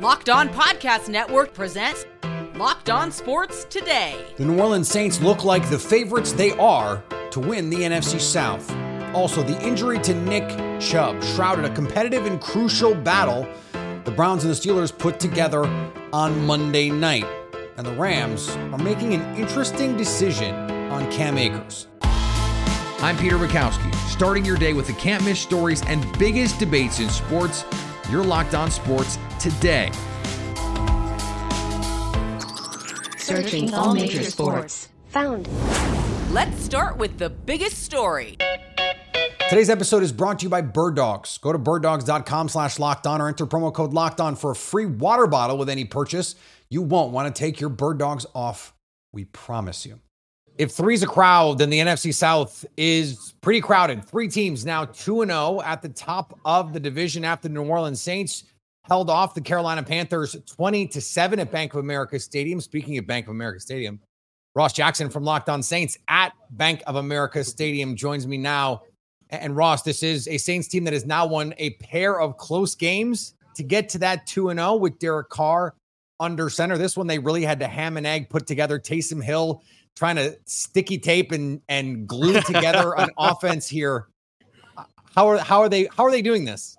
Locked On Podcast Network presents Locked On Sports Today. The New Orleans Saints look like the favorites they are to win the NFC South. Also, the injury to Nick Chubb shrouded a competitive and crucial battle the Browns and the Steelers put together on Monday night. And the Rams are making an interesting decision on Cam Akers. I'm Peter Bukowski, starting your day with the can't miss stories and biggest debates in sports. You're locked on sports today. Searching all major sports. Found. Let's start with the biggest story. Today's episode is brought to you by Bird Dogs. Go to birddogs.com slash locked on or enter promo code locked on for a free water bottle with any purchase. You won't want to take your bird dogs off. We promise you. If three's a crowd, then the NFC South is pretty crowded. Three teams now 2 0 at the top of the division after the New Orleans Saints held off the Carolina Panthers 20 to 7 at Bank of America Stadium. Speaking of Bank of America Stadium, Ross Jackson from Locked On Saints at Bank of America Stadium joins me now. And Ross, this is a Saints team that has now won a pair of close games to get to that 2 0 with Derek Carr under center. This one they really had to ham and egg put together. Taysom Hill trying to sticky tape and and glue together an offense here. Uh, how are how are they how are they doing this?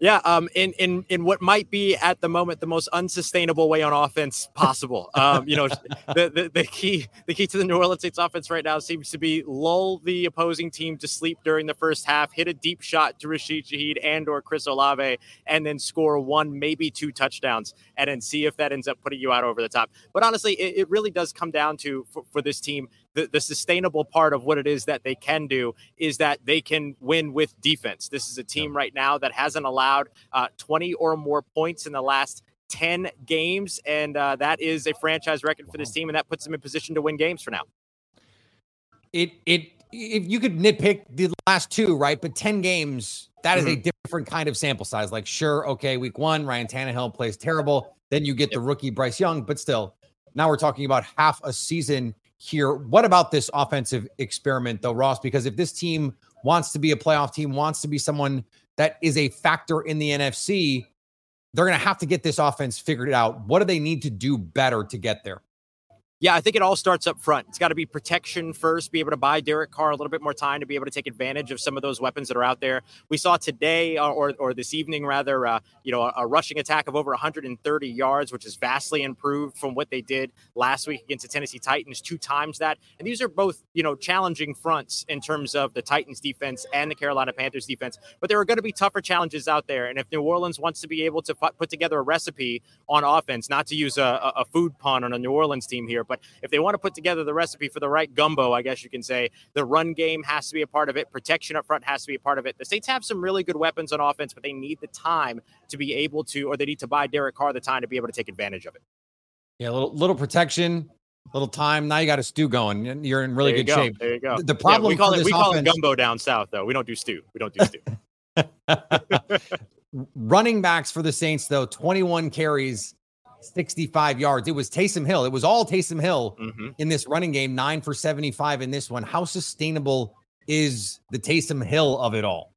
Yeah, um, in in in what might be at the moment the most unsustainable way on offense possible. Um, you know, the, the the key the key to the New Orleans Saints offense right now seems to be lull the opposing team to sleep during the first half, hit a deep shot to Rashid Shaheed and or Chris Olave, and then score one maybe two touchdowns, and then see if that ends up putting you out over the top. But honestly, it, it really does come down to for, for this team the, the sustainable part of what it is that they can do is that they can win with defense. This is a team right now that hasn't allowed uh, 20 or more points in the last 10 games. And uh, that is a franchise record for this team. And that puts them in position to win games for now. It, it, if you could nitpick the last two, right? But 10 games, that is mm-hmm. a different kind of sample size. Like, sure, okay, week one, Ryan Tannehill plays terrible. Then you get yep. the rookie Bryce Young, but still, now we're talking about half a season here. What about this offensive experiment, though, Ross? Because if this team wants to be a playoff team, wants to be someone that is a factor in the NFC, they're going to have to get this offense figured out. What do they need to do better to get there? Yeah, I think it all starts up front. It's got to be protection first, be able to buy Derek Carr a little bit more time to be able to take advantage of some of those weapons that are out there. We saw today, uh, or, or this evening rather, uh, you know, a, a, rushing attack of over 130 yards, which is vastly improved from what they did last week against the Tennessee Titans, two times that. And these are both, you know, challenging fronts in terms of the Titans defense and the Carolina Panthers defense. But there are going to be tougher challenges out there. And if New Orleans wants to be able to put together a recipe on offense, not to use a, a food pun on a New Orleans team here, but if they want to put together the recipe for the right gumbo, I guess you can say the run game has to be a part of it. Protection up front has to be a part of it. The Saints have some really good weapons on offense, but they need the time to be able to, or they need to buy Derek Carr the time to be able to take advantage of it. Yeah, a little, little protection, little time. Now you got a stew going. You're in really good go. shape. There you go. The, problem yeah, we call it we call offense, it gumbo down south though. We don't do stew. We don't do stew. Running backs for the Saints though, 21 carries, 65 yards. It was Taysom Hill. It was all Taysom Hill mm-hmm. in this running game, nine for 75 in this one. How sustainable is the Taysom Hill of it all?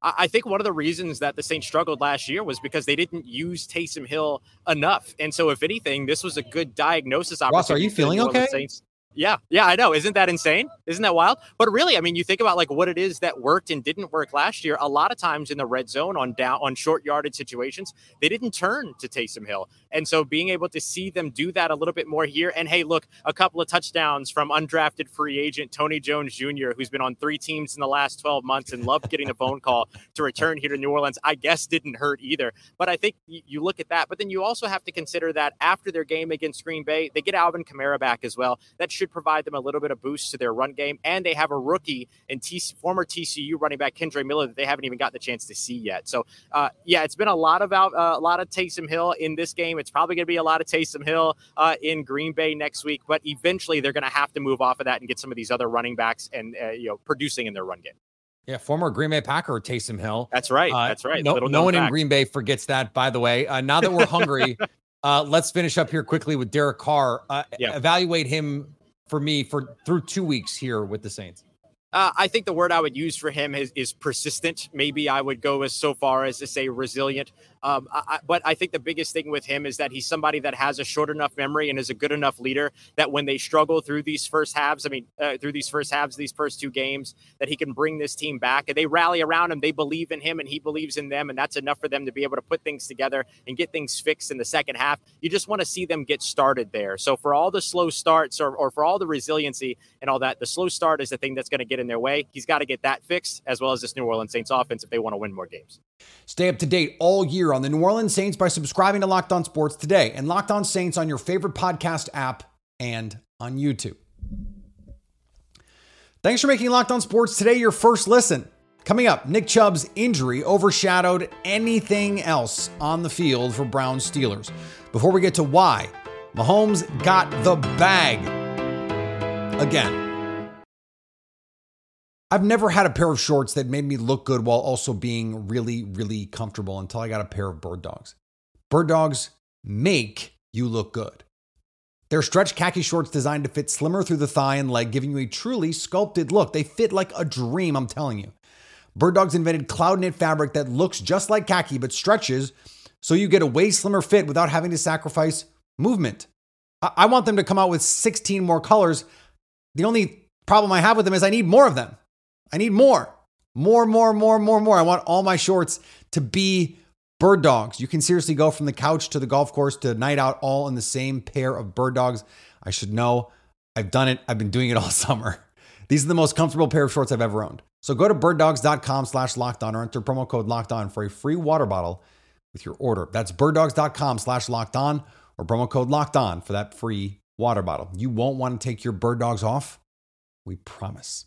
I think one of the reasons that the Saints struggled last year was because they didn't use Taysom Hill enough. And so, if anything, this was a good diagnosis opportunity. Ross, are you feeling okay? Saints. Yeah, yeah, I know. Isn't that insane? Isn't that wild? But really, I mean, you think about like what it is that worked and didn't work last year. A lot of times in the red zone on down on short yarded situations, they didn't turn to Taysom Hill. And so being able to see them do that a little bit more here. And hey, look, a couple of touchdowns from undrafted free agent Tony Jones Jr., who's been on three teams in the last 12 months and loved getting a phone call to return here to New Orleans, I guess didn't hurt either. But I think you look at that. But then you also have to consider that after their game against Green Bay, they get Alvin Kamara back as well. That should should provide them a little bit of boost to their run game. And they have a rookie and TC, former TCU running back Kendre Miller that they haven't even got the chance to see yet. So, uh, yeah, it's been a lot of out, uh, a lot of Taysom Hill in this game. It's probably going to be a lot of Taysom Hill uh, in Green Bay next week, but eventually they're going to have to move off of that and get some of these other running backs and uh, you know producing in their run game. Yeah, former Green Bay Packer Taysom Hill. That's right. Uh, that's right. No, no one fact. in Green Bay forgets that. By the way, uh, now that we're hungry, uh, let's finish up here quickly with Derek Carr. Uh, yeah. Evaluate him for me for through two weeks here with the Saints. Uh, I think the word I would use for him is, is persistent. Maybe I would go as so far as to say resilient. Um, I, but I think the biggest thing with him is that he's somebody that has a short enough memory and is a good enough leader that when they struggle through these first halves, I mean, uh, through these first halves, these first two games, that he can bring this team back and they rally around him. They believe in him and he believes in them. And that's enough for them to be able to put things together and get things fixed in the second half. You just want to see them get started there. So for all the slow starts or, or for all the resiliency and all that, the slow start is the thing that's going to get in their way. He's got to get that fixed as well as this New Orleans Saints offense if they want to win more games. Stay up to date all year on the New Orleans Saints by subscribing to Locked On Sports today and Locked On Saints on your favorite podcast app and on YouTube. Thanks for making Locked On Sports today your first listen. Coming up, Nick Chubb's injury overshadowed anything else on the field for Brown Steelers. Before we get to why, Mahomes got the bag again. I've never had a pair of shorts that made me look good while also being really, really comfortable until I got a pair of bird dogs. Bird dogs make you look good. They're stretch khaki shorts designed to fit slimmer through the thigh and leg, giving you a truly sculpted look. They fit like a dream, I'm telling you. Bird Dogs invented cloud knit fabric that looks just like khaki but stretches so you get a way slimmer fit without having to sacrifice movement. I want them to come out with 16 more colors. The only problem I have with them is I need more of them. I need more, more, more, more, more, more. I want all my shorts to be bird dogs. You can seriously go from the couch to the golf course to night out all in the same pair of bird dogs. I should know. I've done it. I've been doing it all summer. These are the most comfortable pair of shorts I've ever owned. So go to birddogs.com slash locked on or enter promo code locked on for a free water bottle with your order. That's birddogs.com slash locked on or promo code locked on for that free water bottle. You won't want to take your bird dogs off. We promise.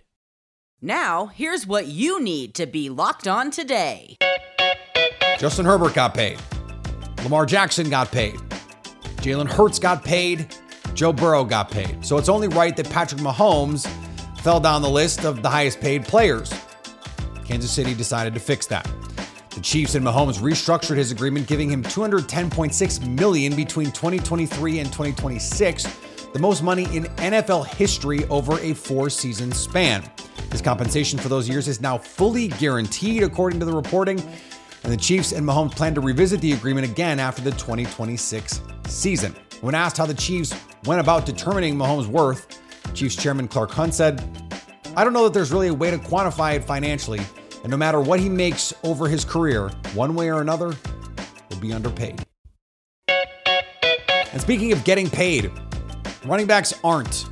Now, here's what you need to be locked on today. Justin Herbert got paid. Lamar Jackson got paid. Jalen Hurts got paid. Joe Burrow got paid. So it's only right that Patrick Mahomes fell down the list of the highest paid players. Kansas City decided to fix that. The Chiefs and Mahomes restructured his agreement, giving him 210.6 million between 2023 and 2026, the most money in NFL history over a four-season span. His compensation for those years is now fully guaranteed, according to the reporting. And the Chiefs and Mahomes plan to revisit the agreement again after the 2026 season. When asked how the Chiefs went about determining Mahomes' worth, Chiefs chairman Clark Hunt said, I don't know that there's really a way to quantify it financially, and no matter what he makes over his career, one way or another, will be underpaid. And speaking of getting paid, running backs aren't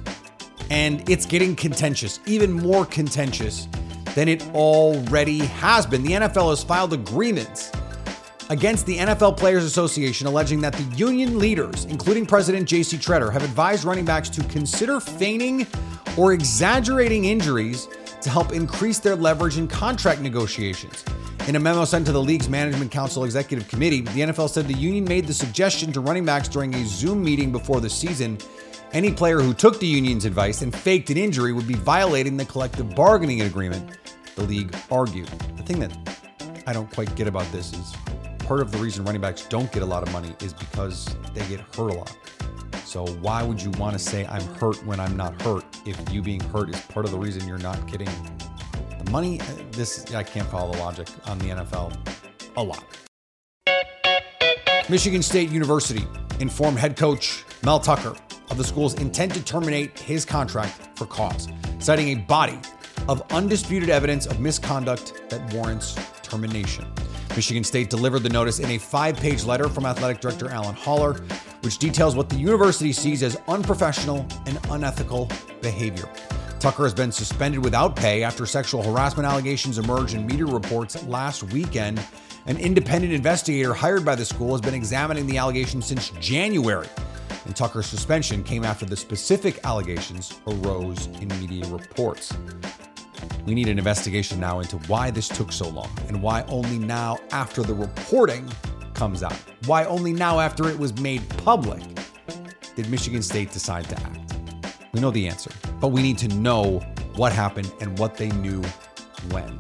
and it's getting contentious, even more contentious than it already has been. The NFL has filed a grievance against the NFL Players Association, alleging that the union leaders, including President J.C. Tretter, have advised running backs to consider feigning or exaggerating injuries to help increase their leverage in contract negotiations. In a memo sent to the league's Management Council Executive Committee, the NFL said the union made the suggestion to running backs during a Zoom meeting before the season any player who took the union's advice and faked an injury would be violating the collective bargaining agreement, the league argued. The thing that I don't quite get about this is part of the reason running backs don't get a lot of money is because they get hurt a lot. So why would you want to say I'm hurt when I'm not hurt if you being hurt is part of the reason you're not getting the money? Uh, this I can't follow the logic on the NFL a lot. Michigan State University informed head coach Mel Tucker of the school's intent to terminate his contract for cause, citing a body of undisputed evidence of misconduct that warrants termination. Michigan State delivered the notice in a five page letter from athletic director Alan Haller, which details what the university sees as unprofessional and unethical behavior. Tucker has been suspended without pay after sexual harassment allegations emerged in media reports last weekend. An independent investigator hired by the school has been examining the allegations since January. And Tucker's suspension came after the specific allegations arose in media reports. We need an investigation now into why this took so long and why only now, after the reporting comes out, why only now, after it was made public, did Michigan State decide to act. We know the answer, but we need to know what happened and what they knew when.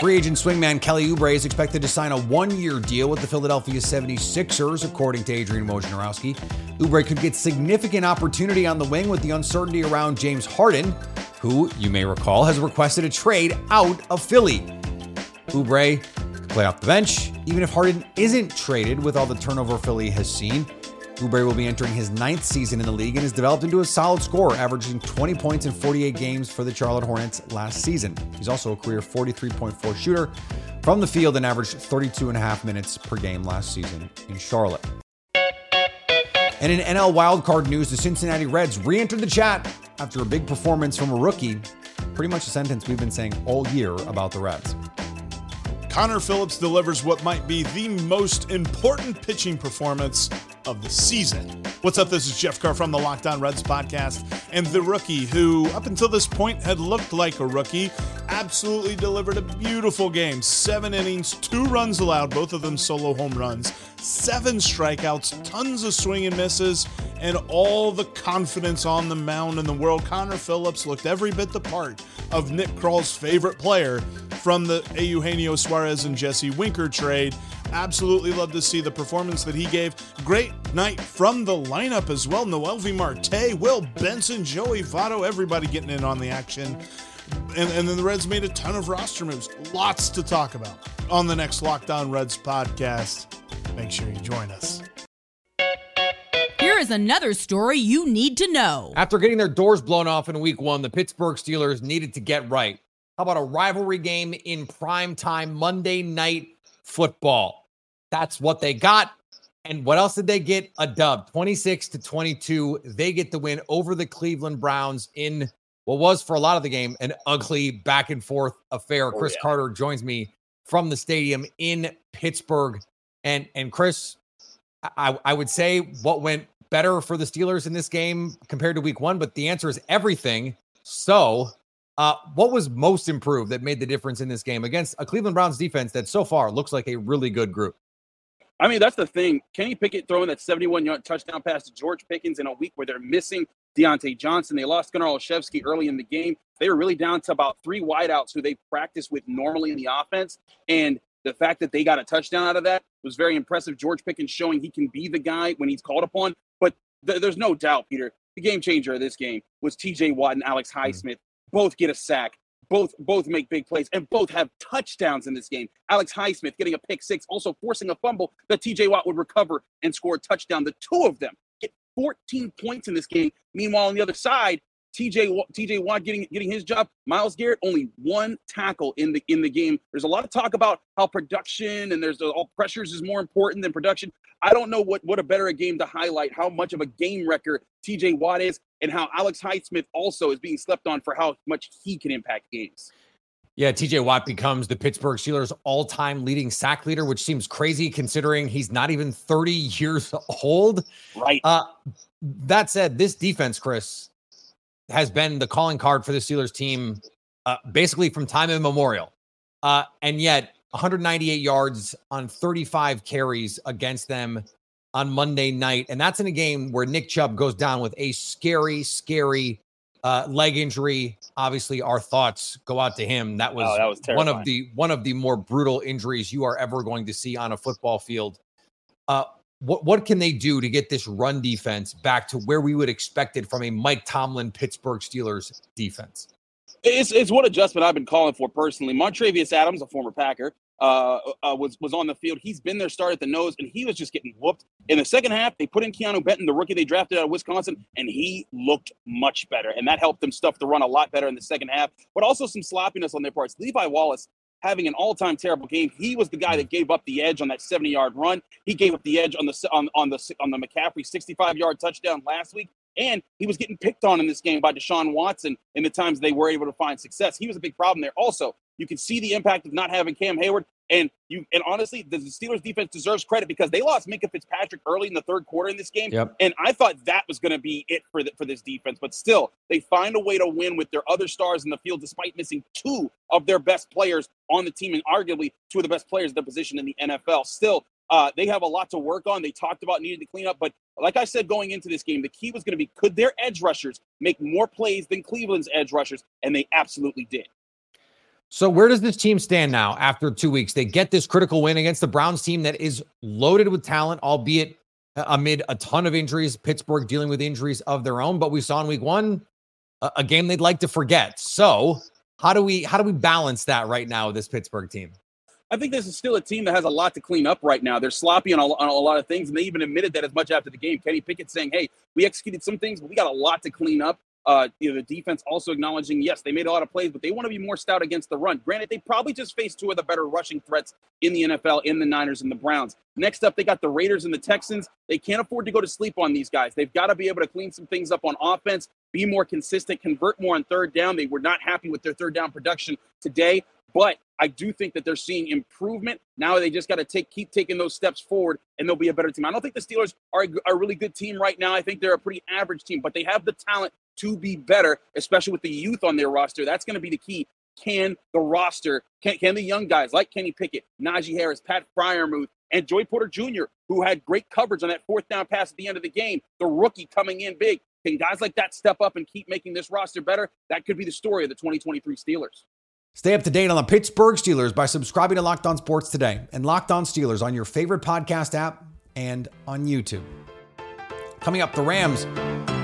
Free agent swingman Kelly Oubre is expected to sign a one-year deal with the Philadelphia 76ers, according to Adrian Wojnarowski. Oubre could get significant opportunity on the wing with the uncertainty around James Harden, who, you may recall, has requested a trade out of Philly. Oubre could play off the bench, even if Harden isn't traded with all the turnover Philly has seen. Oubre will be entering his ninth season in the league and has developed into a solid scorer, averaging 20 points in 48 games for the Charlotte Hornets last season. He's also a career 43.4 shooter from the field and averaged 32 and a half minutes per game last season in Charlotte. And in NL wildcard news, the Cincinnati Reds re entered the chat after a big performance from a rookie. Pretty much a sentence we've been saying all year about the Reds. Connor Phillips delivers what might be the most important pitching performance of the season. What's up? This is Jeff Carr from the Locked On Reds podcast. And the rookie, who up until this point had looked like a rookie, absolutely delivered a beautiful game. Seven innings, two runs allowed, both of them solo home runs, seven strikeouts, tons of swing and misses, and all the confidence on the mound in the world. Connor Phillips looked every bit the part of Nick Krall's favorite player from the Eugenio Suarez and Jesse Winker trade. Absolutely love to see the performance that he gave. Great night from the lineup as well. Noelvi Marte, Will Benson, Joey Votto, everybody getting in on the action. And, and then the Reds made a ton of roster moves. Lots to talk about on the next Locked On Reds podcast. Make sure you join us. Here is another story you need to know. After getting their doors blown off in week one, the Pittsburgh Steelers needed to get right. How about a rivalry game in prime time Monday night football? That's what they got. And what else did they get? A dub, 26 to 22. They get the win over the Cleveland Browns in what was for a lot of the game an ugly back and forth affair. Oh, Chris yeah. Carter joins me from the stadium in Pittsburgh. And and Chris, I, I would say what went better for the Steelers in this game compared to week one, but the answer is everything. So uh, what was most improved that made the difference in this game against a Cleveland Browns defense that so far looks like a really good group? I mean, that's the thing. Kenny Pickett throwing that 71 yard touchdown pass to George Pickens in a week where they're missing Diontae Johnson. They lost Gunnar Olszewski early in the game. They were really down to about three wideouts who they practice with normally in the offense. And the fact that they got a touchdown out of that was very impressive. George Pickens showing he can be the guy when he's called upon. But th- there's no doubt, Peter, the game changer of this game was TJ Watt and Alex Highsmith. Both get a sack. Both both make big plays and both have touchdowns in this game. Alex Highsmith getting a pick six, also forcing a fumble that TJ Watt would recover and score a touchdown. The two of them get 14 points in this game. Meanwhile, on the other side, TJ TJ Watt getting getting his job. Myles Garrett only one tackle in the in the game. There's a lot of talk about how production and there's all pressures is more important than production. I don't know what what a better a game to highlight how much of a game wrecker TJ Watt is and how Alex Highsmith also is being slept on for how much he can impact games. Yeah, TJ Watt becomes the Pittsburgh Steelers all time leading sack leader, which seems crazy considering he's not even 30 years old. Right. Uh, that said, this defense, Chris, has been the calling card for the Steelers team uh, basically from time immemorial. Uh, and yet, 198 yards on 35 carries against them on Monday night. And that's in a game where Nick Chubb goes down with a scary, scary uh, leg injury. Obviously, our thoughts go out to him. That was, Oh, that was one of the one of the more brutal injuries you are ever going to see on a football field. Uh, what what can they do to get this run defense back to where we would expect it from a Mike Tomlin Pittsburgh Steelers defense? It's, it's what adjustment I've been calling for personally. Montravius Adams, a former Packer, uh, uh, was was on the field. He's been their start at the nose, and he was just getting whooped. In the second half, they put in Keanu Benton, the rookie they drafted out of Wisconsin, and he looked much better, and that helped them stuff the run a lot better in the second half. But also some sloppiness on their parts. Levi Wallace having an all-time terrible game. He was the guy that gave up the edge on that 70-yard run. He gave up the edge on the on, on the on the McCaffrey 65-yard touchdown last week. And he was getting picked on in this game by Deshaun Watson in the times they were able to find success. He was a big problem there. Also, you can see the impact of not having Cam Heyward. And you and honestly, the Steelers defense deserves credit because they lost Minkah Fitzpatrick early in the third quarter in this game. Yep. And I thought that was going to be it for the, for this defense. But still, they find a way to win with their other stars in the field, despite missing two of their best players on the team and arguably two of the best players at the position in the NFL. Still, uh, they have a lot to work on. They talked about needing to clean up, but like I said going into this game, the key was going to be could their edge rushers make more plays than Cleveland's edge rushers? And they absolutely did. So where does this team stand now after two weeks? They get this critical win against the Browns team that is loaded with talent, albeit uh, amid a ton of injuries. Pittsburgh dealing with injuries of their own, but we saw in week one a, a game they'd like to forget. So how do we how do we balance that right now with this Pittsburgh team? I think this is still a team that has a lot to clean up right now. They're sloppy on a, on a, lot of things, and they even admitted that as much after the game. Kenny Pickett saying, "Hey, we executed some things, but we got a lot to clean up." Uh, you know, the defense also acknowledging, yes, they made a lot of plays, but they want to be more stout against the run. Granted, they probably just faced two of the better rushing threats in the NFL in the Niners and the Browns. Next up, they got the Raiders and the Texans. They can't afford to go to sleep on these guys. They've got to be able to clean some things up on offense, be more consistent, convert more on third down. They were not happy with their third down production today, but I do think that they're seeing improvement. Now they just got to take keep taking those steps forward, and they'll be a better team. I don't think the Steelers are a, a really good team right now. I think they're a pretty average team, but they have the talent to be better, especially with the youth on their roster. That's going to be the key. Can the roster, can, can the young guys like Kenny Pickett, Najee Harris, Pat Freiermuth, and Joey Porter Jr., who had great coverage on that fourth down pass at the end of the game, the rookie coming in big, can guys like that step up and keep making this roster better? That could be the story of the 2023 Steelers. Stay up to date on the Pittsburgh Steelers by subscribing to Locked On Sports today and Locked On Steelers on your favorite podcast app and on YouTube. Coming up, the Rams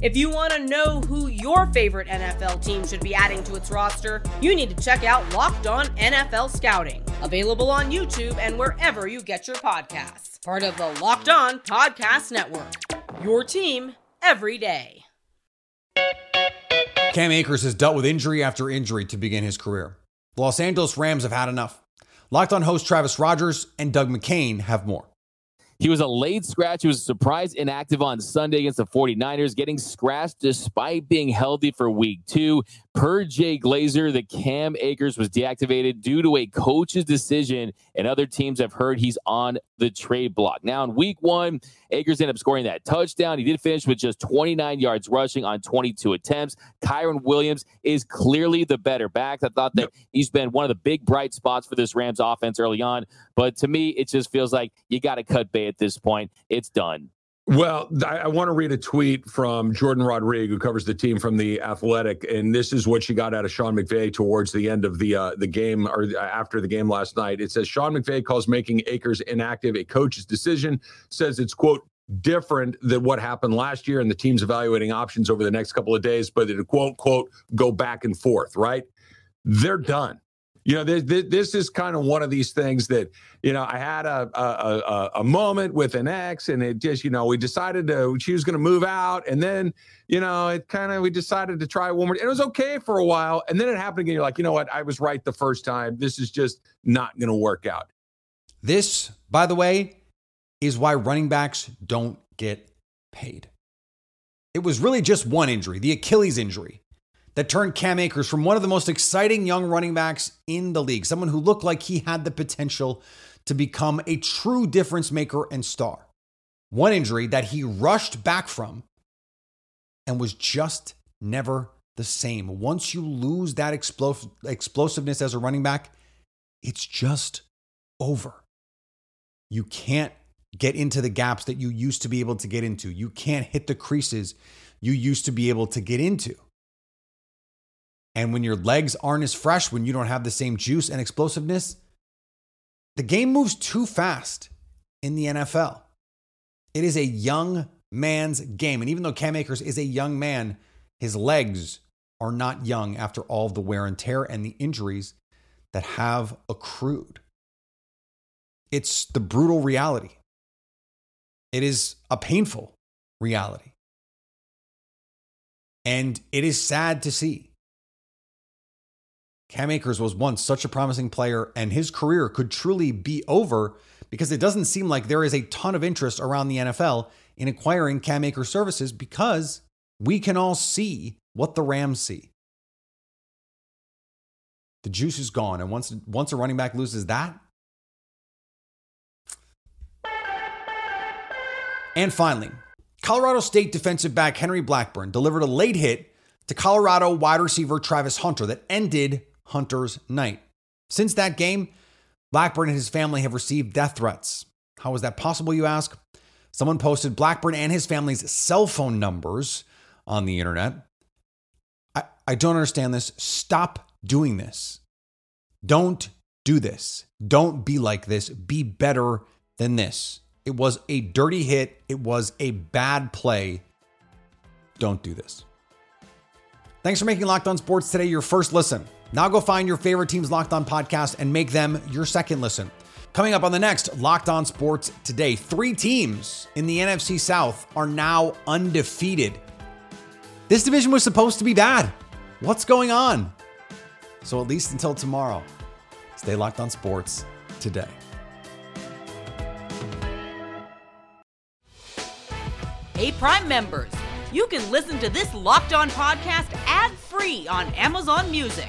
If you want to know who your favorite NFL team should be adding to its roster, you need to check out Locked On NFL Scouting, available on YouTube and wherever you get your podcasts. Part of the Locked On Podcast Network. Your team every day. Cam Akers has dealt with injury after injury to begin his career. The Los Angeles Rams have had enough. Locked on host Travis Rogers and Doug McCain have more. He was a late scratch. He was surprised inactive on Sunday against the 49ers, getting scratched despite being healthy for week two. Per Jay Glazer, the Cam Akers was deactivated due to a coach's decision, and other teams have heard he's on the trade block. Now, in week one, Akers ended up scoring that touchdown. He did finish with just 29 yards rushing on 22 attempts. Kyren Williams is clearly the better back. I thought that he's been one of the big bright spots for this Rams offense early on, but to me, it just feels like you got to cut bait at this point. It's done. Well, I, I want to read a tweet from Jordan Rodriguez, who covers the team from the Athletic, and this is what she got out of Sean McVay towards the end of the uh, the game or after the game last night. It says Sean McVay calls making Akers inactive a coach's decision. Says it's quote different than what happened last year, and the team's evaluating options over the next couple of days, but it quote quote go back and forth. Right? They're done you know, this, this is kind of one of these things that, you know, I had a, a, a, a moment with an ex and it just, you know, we decided to, she was going to move out. And then, you know, it kind of, we decided to try one more. And it was okay for a while. And then it happened again. You're like, you know what? I was right the first time. This is just not going to work out. This, by the way, is why running backs don't get paid. It was really just one injury, the Achilles injury that turned Cam Akers from one of the most exciting young running backs in the league, someone who looked like he had the potential to become a true difference maker and star. One injury that he rushed back from and was just never the same. Once you lose that explos- explosiveness as a running back, it's just over. You can't get into the gaps that you used to be able to get into. You can't hit the creases you used to be able to get into. And when your legs aren't as fresh, when you don't have the same juice and explosiveness, the game moves too fast in the NFL. It is a young man's game. And even though Cam Akers is a young man, his legs are not young after all of the wear and tear and the injuries that have accrued. It's the brutal reality. It is a painful reality. And it is sad to see. Cam Akers was once such a promising player, and his career could truly be over because it doesn't seem like there is a ton of interest around the NFL in acquiring Cam Akers services because we can all see what the Rams see. The juice is gone, and once once a running back loses that, and finally, Colorado State defensive back Henry Blackburn delivered a late hit to Colorado wide receiver Travis Hunter that ended Hunter's night. Since that game, Blackburn and his family have received death threats. How is that possible, you ask? Someone posted Blackburn and his family's cell phone numbers on the internet. I, I don't understand this. Stop doing this. Don't do this. Don't be like this. Be better than this. It was a dirty hit, it was a bad play. Don't do this. Thanks for making Locked On Sports today your first listen. Now go find your favorite team's Locked On podcast and make them your second listen. Coming up on the next Locked On Sports today, three teams in the NFC South are now undefeated. This division was supposed to be bad. What's going on? So, at least until tomorrow, stay locked on sports today. Hey, Prime members, you can listen to this Locked On podcast ad free on Amazon Music.